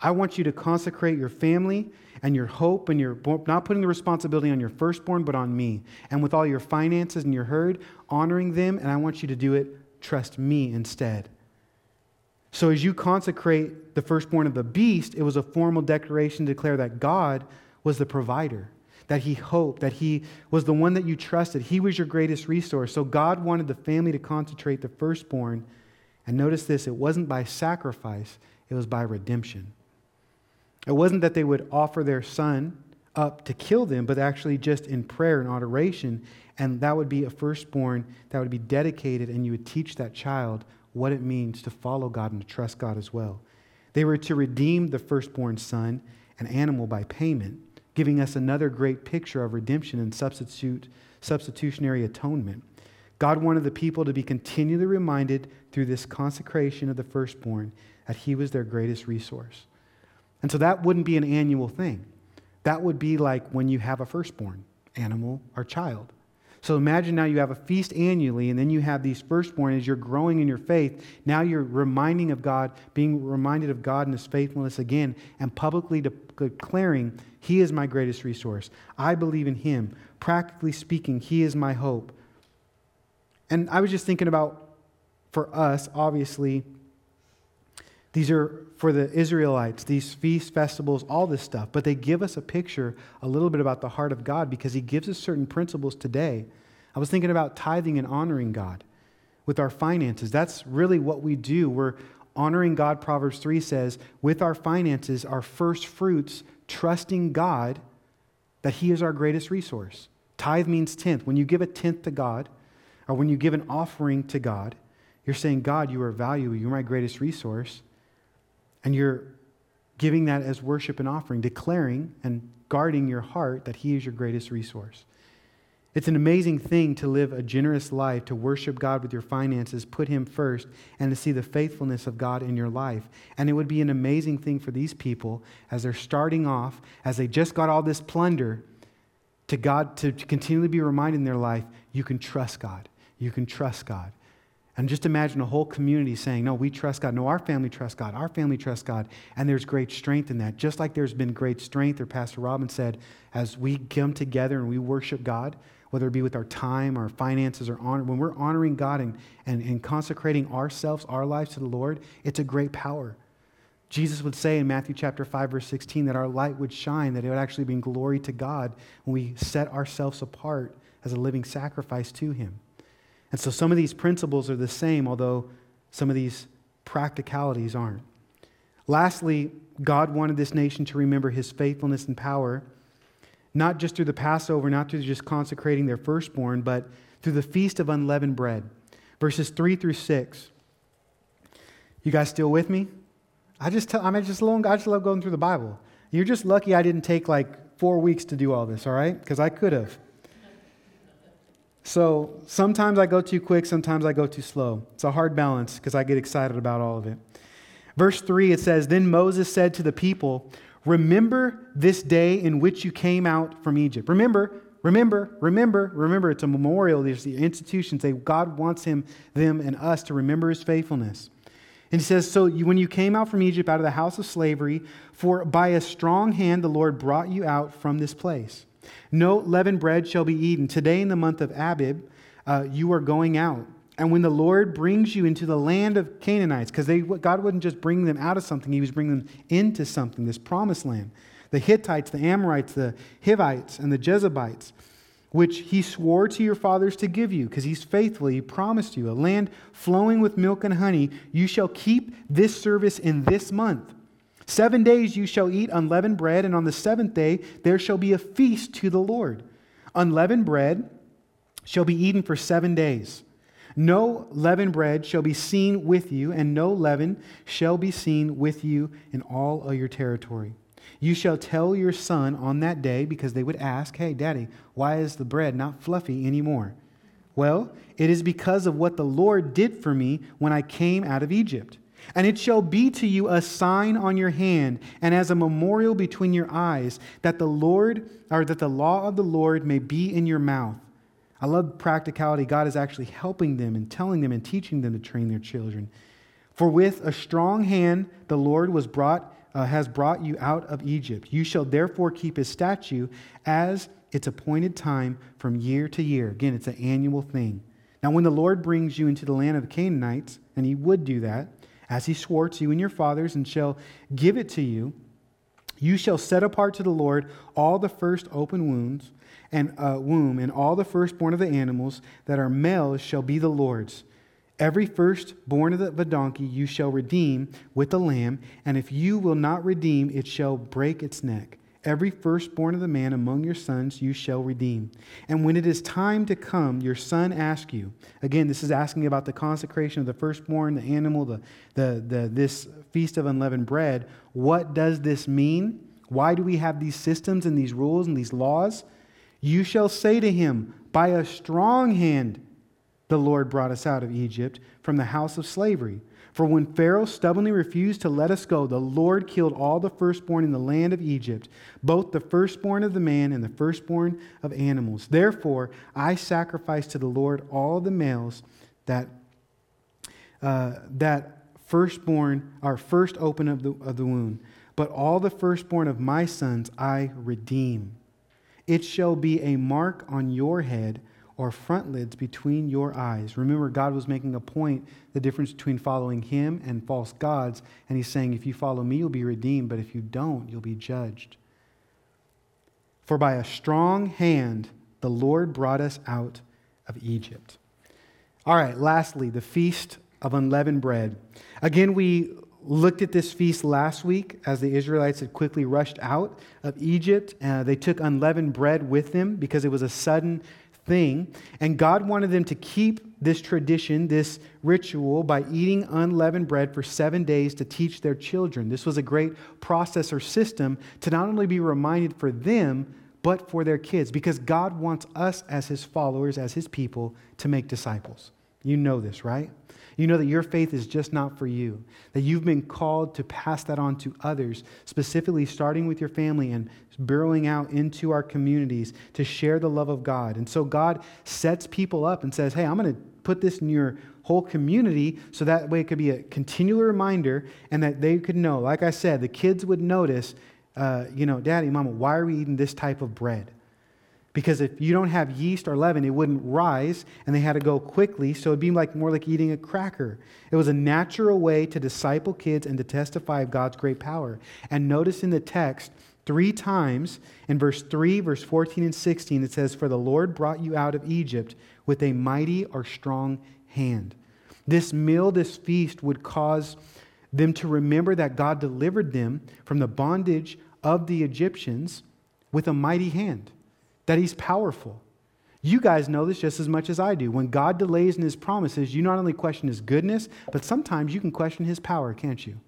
I want you to consecrate your family and your hope and your not putting the responsibility on your firstborn, but on me. And with all your finances and your herd, honoring them, and I want you to do it, trust me instead. So as you consecrate the firstborn of the beast, it was a formal declaration to declare that God was the provider, that he hoped, that he was the one that you trusted. He was your greatest resource. So God wanted the family to concentrate the firstborn. And notice this it wasn't by sacrifice, it was by redemption. It wasn't that they would offer their son up to kill them, but actually just in prayer and adoration. And that would be a firstborn that would be dedicated, and you would teach that child what it means to follow God and to trust God as well. They were to redeem the firstborn son, an animal, by payment, giving us another great picture of redemption and substitute, substitutionary atonement. God wanted the people to be continually reminded through this consecration of the firstborn that he was their greatest resource. And so that wouldn't be an annual thing. That would be like when you have a firstborn, animal or child. So imagine now you have a feast annually, and then you have these firstborn as you're growing in your faith. Now you're reminding of God, being reminded of God and His faithfulness again, and publicly declaring, He is my greatest resource. I believe in Him. Practically speaking, He is my hope. And I was just thinking about, for us, obviously, these are for the Israelites, these feast festivals, all this stuff. But they give us a picture a little bit about the heart of God because He gives us certain principles today. I was thinking about tithing and honoring God with our finances. That's really what we do. We're honoring God, Proverbs 3 says, with our finances, our first fruits, trusting God that He is our greatest resource. Tithe means tenth. When you give a tenth to God, or when you give an offering to God, you're saying, God, you are valuable. You're my greatest resource. And you're giving that as worship and offering, declaring and guarding your heart that He is your greatest resource. It's an amazing thing to live a generous life, to worship God with your finances, put Him first, and to see the faithfulness of God in your life. And it would be an amazing thing for these people as they're starting off, as they just got all this plunder, to God to continually be reminded in their life, you can trust God. You can trust God. And just imagine a whole community saying, No, we trust God. No, our family trusts God. Our family trusts God. And there's great strength in that. Just like there's been great strength, or Pastor Robin said, as we come together and we worship God, whether it be with our time, our finances, or honor, when we're honoring God and, and, and consecrating ourselves, our lives to the Lord, it's a great power. Jesus would say in Matthew chapter 5, verse 16, that our light would shine, that it would actually bring glory to God when we set ourselves apart as a living sacrifice to Him. And so some of these principles are the same, although some of these practicalities aren't. Lastly, God wanted this nation to remember his faithfulness and power, not just through the Passover, not through just consecrating their firstborn, but through the feast of unleavened bread. Verses 3 through 6. You guys still with me? I just tell, I'm just long, I just love going through the Bible. You're just lucky I didn't take like four weeks to do all this, all right? Because I could have. So sometimes I go too quick, sometimes I go too slow. It's a hard balance because I get excited about all of it. Verse 3, it says Then Moses said to the people, Remember this day in which you came out from Egypt. Remember, remember, remember, remember. It's a memorial. There's the institutions. God wants him, them, and us to remember his faithfulness. And he says, So you, when you came out from Egypt, out of the house of slavery, for by a strong hand the Lord brought you out from this place. No leavened bread shall be eaten. Today, in the month of Abib, uh, you are going out. And when the Lord brings you into the land of Canaanites, because God wouldn't just bring them out of something, He was bringing them into something, this promised land. The Hittites, the Amorites, the Hivites, and the Jebusites. which he swore to your fathers to give you, because he's faithful. He promised you a land flowing with milk and honey. You shall keep this service in this month. Seven days you shall eat unleavened bread, and on the seventh day there shall be a feast to the Lord. Unleavened bread shall be eaten for seven days. No leavened bread shall be seen with you, and no leaven shall be seen with you in all of your territory. You shall tell your son on that day, because they would ask, Hey, daddy, why is the bread not fluffy anymore? Well, it is because of what the Lord did for me when I came out of Egypt. And it shall be to you a sign on your hand and as a memorial between your eyes that the Lord or that the law of the Lord may be in your mouth. I love practicality. God is actually helping them and telling them and teaching them to train their children. For with a strong hand the Lord was brought uh, has brought you out of Egypt. You shall therefore keep his statute as its appointed time from year to year. Again, it's an annual thing. Now, when the Lord brings you into the land of the Canaanites, and he would do that, as he swore to you and your fathers, and shall give it to you, you shall set apart to the Lord all the first open wounds and uh, womb, and all the firstborn of the animals that are males shall be the Lord's. Every firstborn of the donkey you shall redeem with the lamb, and if you will not redeem, it shall break its neck. Every firstborn of the man among your sons you shall redeem. And when it is time to come, your son asks you. Again, this is asking about the consecration of the firstborn, the animal, the, the, the, this feast of unleavened bread. What does this mean? Why do we have these systems and these rules and these laws? You shall say to him, By a strong hand the Lord brought us out of Egypt from the house of slavery. For when Pharaoh stubbornly refused to let us go, the Lord killed all the firstborn in the land of Egypt, both the firstborn of the man and the firstborn of animals. Therefore, I sacrifice to the Lord all the males that, uh, that firstborn are first open of the, of the womb. But all the firstborn of my sons I redeem. It shall be a mark on your head or frontlets between your eyes. Remember, God was making a point the difference between following Him and false gods. And He's saying, if you follow me, you'll be redeemed, but if you don't, you'll be judged. For by a strong hand the Lord brought us out of Egypt. All right, lastly, the feast of unleavened bread. Again, we looked at this feast last week as the Israelites had quickly rushed out of Egypt. Uh, they took unleavened bread with them because it was a sudden thing. And God wanted them to keep this tradition, this ritual, by eating unleavened bread for seven days to teach their children. This was a great process or system to not only be reminded for them, but for their kids, because God wants us as His followers, as His people, to make disciples. You know this, right? You know that your faith is just not for you, that you've been called to pass that on to others, specifically starting with your family and burrowing out into our communities to share the love of God. And so God sets people up and says, Hey, I'm going to put this in your whole community so that way it could be a continual reminder and that they could know. Like I said, the kids would notice, uh, you know, Daddy, Mama, why are we eating this type of bread? Because if you don't have yeast or leaven, it wouldn't rise, and they had to go quickly, so it'd be like more like eating a cracker. It was a natural way to disciple kids and to testify of God's great power. And notice in the text, three times in verse 3, verse 14, and 16, it says, For the Lord brought you out of Egypt with a mighty or strong hand. This meal, this feast would cause them to remember that God delivered them from the bondage of the Egyptians with a mighty hand that he's powerful. You guys know this just as much as I do. When God delays in his promises, you not only question his goodness, but sometimes you can question his power, can't you?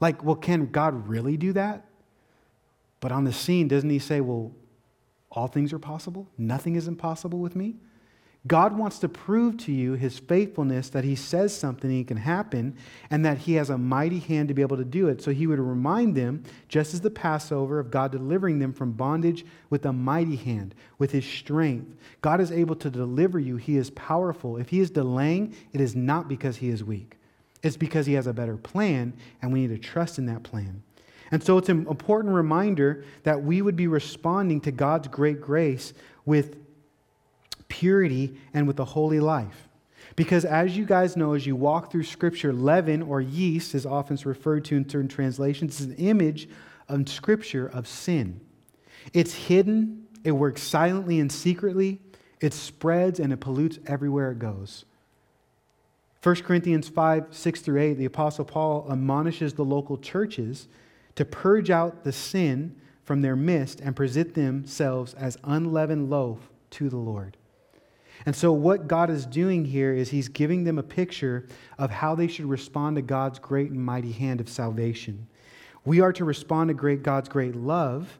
Like, well, can God really do that? But on the scene, doesn't he say, well, all things are possible? Nothing is impossible with me? God wants to prove to you his faithfulness that he says something can happen and that he has a mighty hand to be able to do it. So he would remind them, just as the Passover, of God delivering them from bondage with a mighty hand, with his strength. God is able to deliver you. He is powerful. If he is delaying, it is not because he is weak, it's because he has a better plan, and we need to trust in that plan. And so it's an important reminder that we would be responding to God's great grace with purity and with a holy life. Because as you guys know, as you walk through Scripture, leaven or yeast is often referred to in certain translations. It's an image of Scripture of sin. It's hidden it works silently and secretly, it spreads and it pollutes everywhere it goes. 1 Corinthians 5 6 through 8, the Apostle Paul admonishes the local churches to purge out the sin from their midst and present themselves as unleavened loaf to the Lord. And so, what God is doing here is He's giving them a picture of how they should respond to God's great and mighty hand of salvation. We are to respond to great God's great love,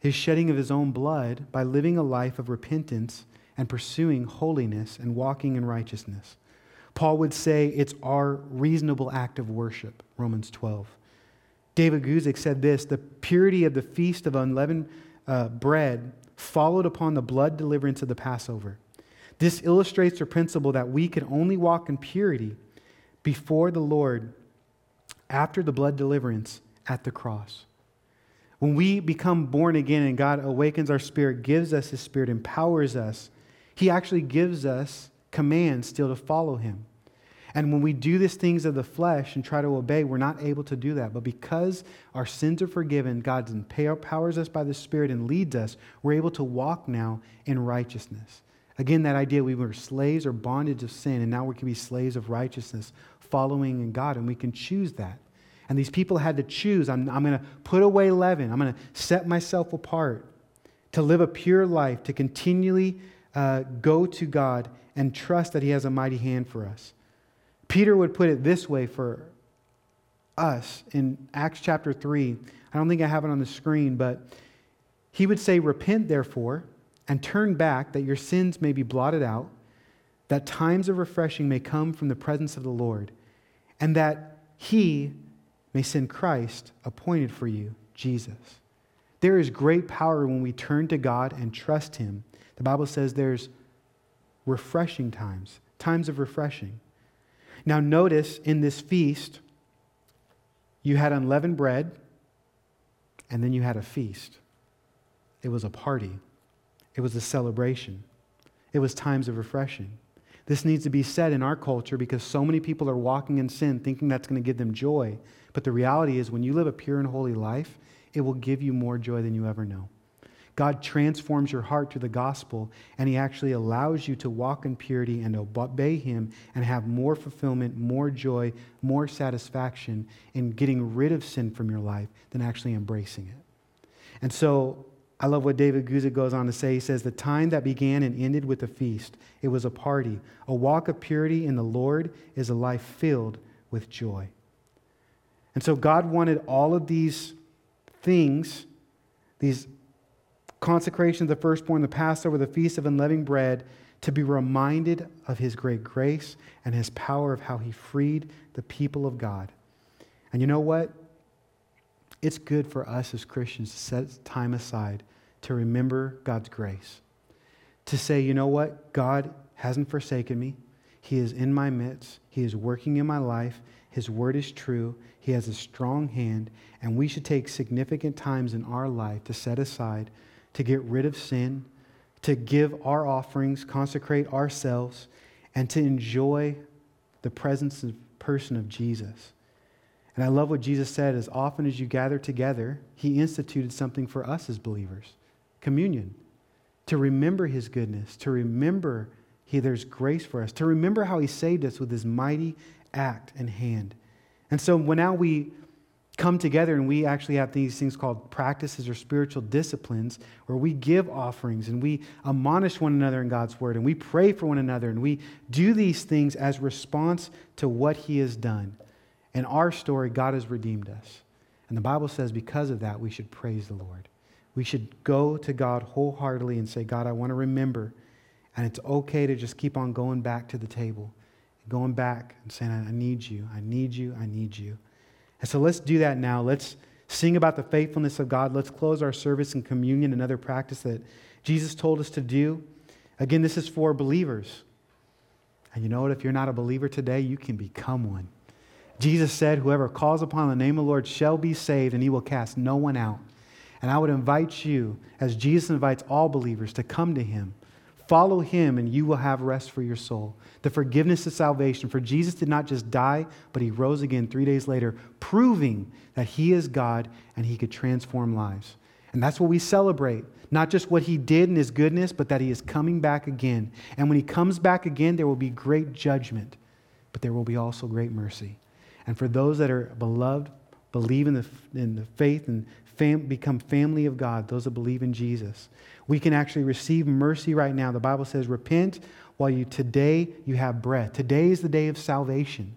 His shedding of His own blood, by living a life of repentance and pursuing holiness and walking in righteousness. Paul would say it's our reasonable act of worship, Romans 12. David Guzik said this The purity of the feast of unleavened uh, bread followed upon the blood deliverance of the Passover. This illustrates the principle that we can only walk in purity before the Lord after the blood deliverance at the cross. When we become born again and God awakens our spirit, gives us his spirit, empowers us, he actually gives us commands still to follow him. And when we do these things of the flesh and try to obey, we're not able to do that. But because our sins are forgiven, God empowers us by the Spirit and leads us, we're able to walk now in righteousness. Again, that idea we were slaves or bondage of sin, and now we can be slaves of righteousness, following in God, and we can choose that. And these people had to choose I'm, I'm going to put away leaven, I'm going to set myself apart to live a pure life, to continually uh, go to God and trust that He has a mighty hand for us. Peter would put it this way for us in Acts chapter 3. I don't think I have it on the screen, but he would say, Repent, therefore and turn back that your sins may be blotted out, that times of refreshing may come from the presence of the Lord, and that he may send Christ appointed for you, Jesus. There is great power when we turn to God and trust him. The Bible says there's refreshing times, times of refreshing. Now, notice in this feast, you had unleavened bread, and then you had a feast. It was a party. It was a celebration. It was times of refreshing. This needs to be said in our culture because so many people are walking in sin thinking that's going to give them joy. But the reality is, when you live a pure and holy life, it will give you more joy than you ever know. God transforms your heart to the gospel, and He actually allows you to walk in purity and obey Him and have more fulfillment, more joy, more satisfaction in getting rid of sin from your life than actually embracing it. And so I love what David Guzik goes on to say. He says, The time that began and ended with a feast, it was a party. A walk of purity in the Lord is a life filled with joy. And so God wanted all of these things, these consecrations, the firstborn, the Passover, the feast of unleavened bread, to be reminded of his great grace and his power of how he freed the people of God. And you know what? it's good for us as Christians to set time aside to remember God's grace. To say, you know what? God hasn't forsaken me. He is in my midst. He is working in my life. His word is true. He has a strong hand. And we should take significant times in our life to set aside to get rid of sin, to give our offerings, consecrate ourselves, and to enjoy the presence and person of Jesus. And I love what Jesus said as often as you gather together, he instituted something for us as believers communion. To remember his goodness, to remember he, there's grace for us, to remember how he saved us with his mighty act and hand. And so when now we come together and we actually have these things called practices or spiritual disciplines where we give offerings and we admonish one another in God's word and we pray for one another and we do these things as response to what he has done. In our story, God has redeemed us. And the Bible says because of that, we should praise the Lord. We should go to God wholeheartedly and say, God, I want to remember. And it's okay to just keep on going back to the table, going back and saying, I need you, I need you, I need you. And so let's do that now. Let's sing about the faithfulness of God. Let's close our service in communion, another practice that Jesus told us to do. Again, this is for believers. And you know what? If you're not a believer today, you can become one. Jesus said, Whoever calls upon the name of the Lord shall be saved, and he will cast no one out. And I would invite you, as Jesus invites all believers, to come to him. Follow him, and you will have rest for your soul. The forgiveness of salvation. For Jesus did not just die, but he rose again three days later, proving that he is God and he could transform lives. And that's what we celebrate. Not just what he did in his goodness, but that he is coming back again. And when he comes back again, there will be great judgment, but there will be also great mercy. And for those that are beloved, believe in the, in the faith and fam, become family of God, those that believe in Jesus, we can actually receive mercy right now. The Bible says, repent while you today you have breath. Today is the day of salvation.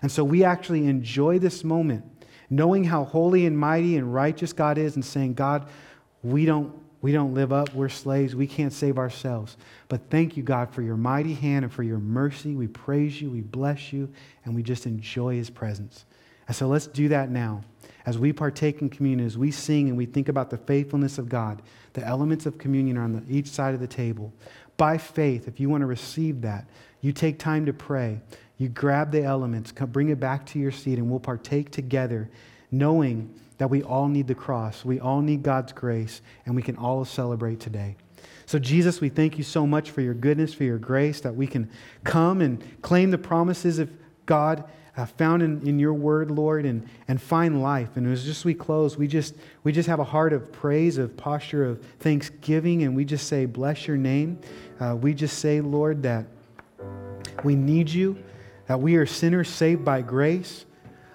And so we actually enjoy this moment, knowing how holy and mighty and righteous God is, and saying, God, we don't, we don't live up. We're slaves. We can't save ourselves. But thank you, God, for your mighty hand and for your mercy. We praise you, we bless you, and we just enjoy his presence. And so let's do that now. As we partake in communion, as we sing and we think about the faithfulness of God, the elements of communion are on the, each side of the table. By faith, if you want to receive that, you take time to pray. You grab the elements, come, bring it back to your seat, and we'll partake together, knowing that we all need the cross. We all need God's grace, and we can all celebrate today. So, Jesus, we thank you so much for your goodness, for your grace, that we can come and claim the promises of God found in, in your word, Lord, and, and find life. And as just we close, we just, we just have a heart of praise, of posture of thanksgiving, and we just say, Bless your name. Uh, we just say, Lord, that we need you that we are sinners saved by grace.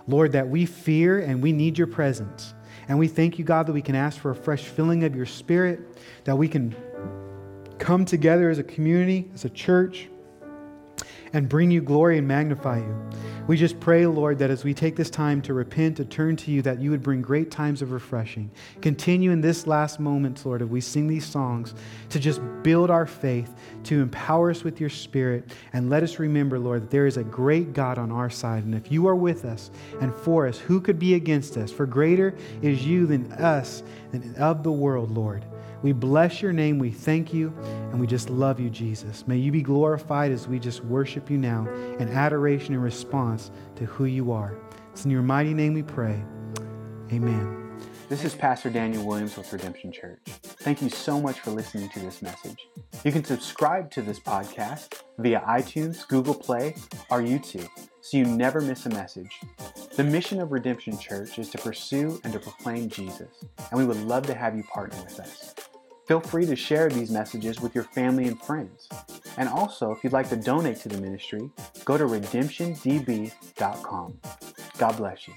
Lord, that we fear and we need your presence. And we thank you, God, that we can ask for a fresh filling of your spirit, that we can come together as a community, as a church, and bring you glory and magnify you. We just pray, Lord, that as we take this time to repent, to turn to you, that you would bring great times of refreshing. Continue in this last moment, Lord, as we sing these songs, to just build our faith, to empower us with your spirit, and let us remember, Lord, that there is a great God on our side. And if you are with us and for us, who could be against us? For greater is you than us and of the world, Lord. We bless your name. We thank you. And we just love you, Jesus. May you be glorified as we just worship you now in adoration and response to who you are. It's in your mighty name we pray. Amen. This is Pastor Daniel Williams with Redemption Church. Thank you so much for listening to this message. You can subscribe to this podcast via iTunes, Google Play, or YouTube so you never miss a message. The mission of Redemption Church is to pursue and to proclaim Jesus, and we would love to have you partner with us. Feel free to share these messages with your family and friends. And also, if you'd like to donate to the ministry, go to redemptiondb.com. God bless you.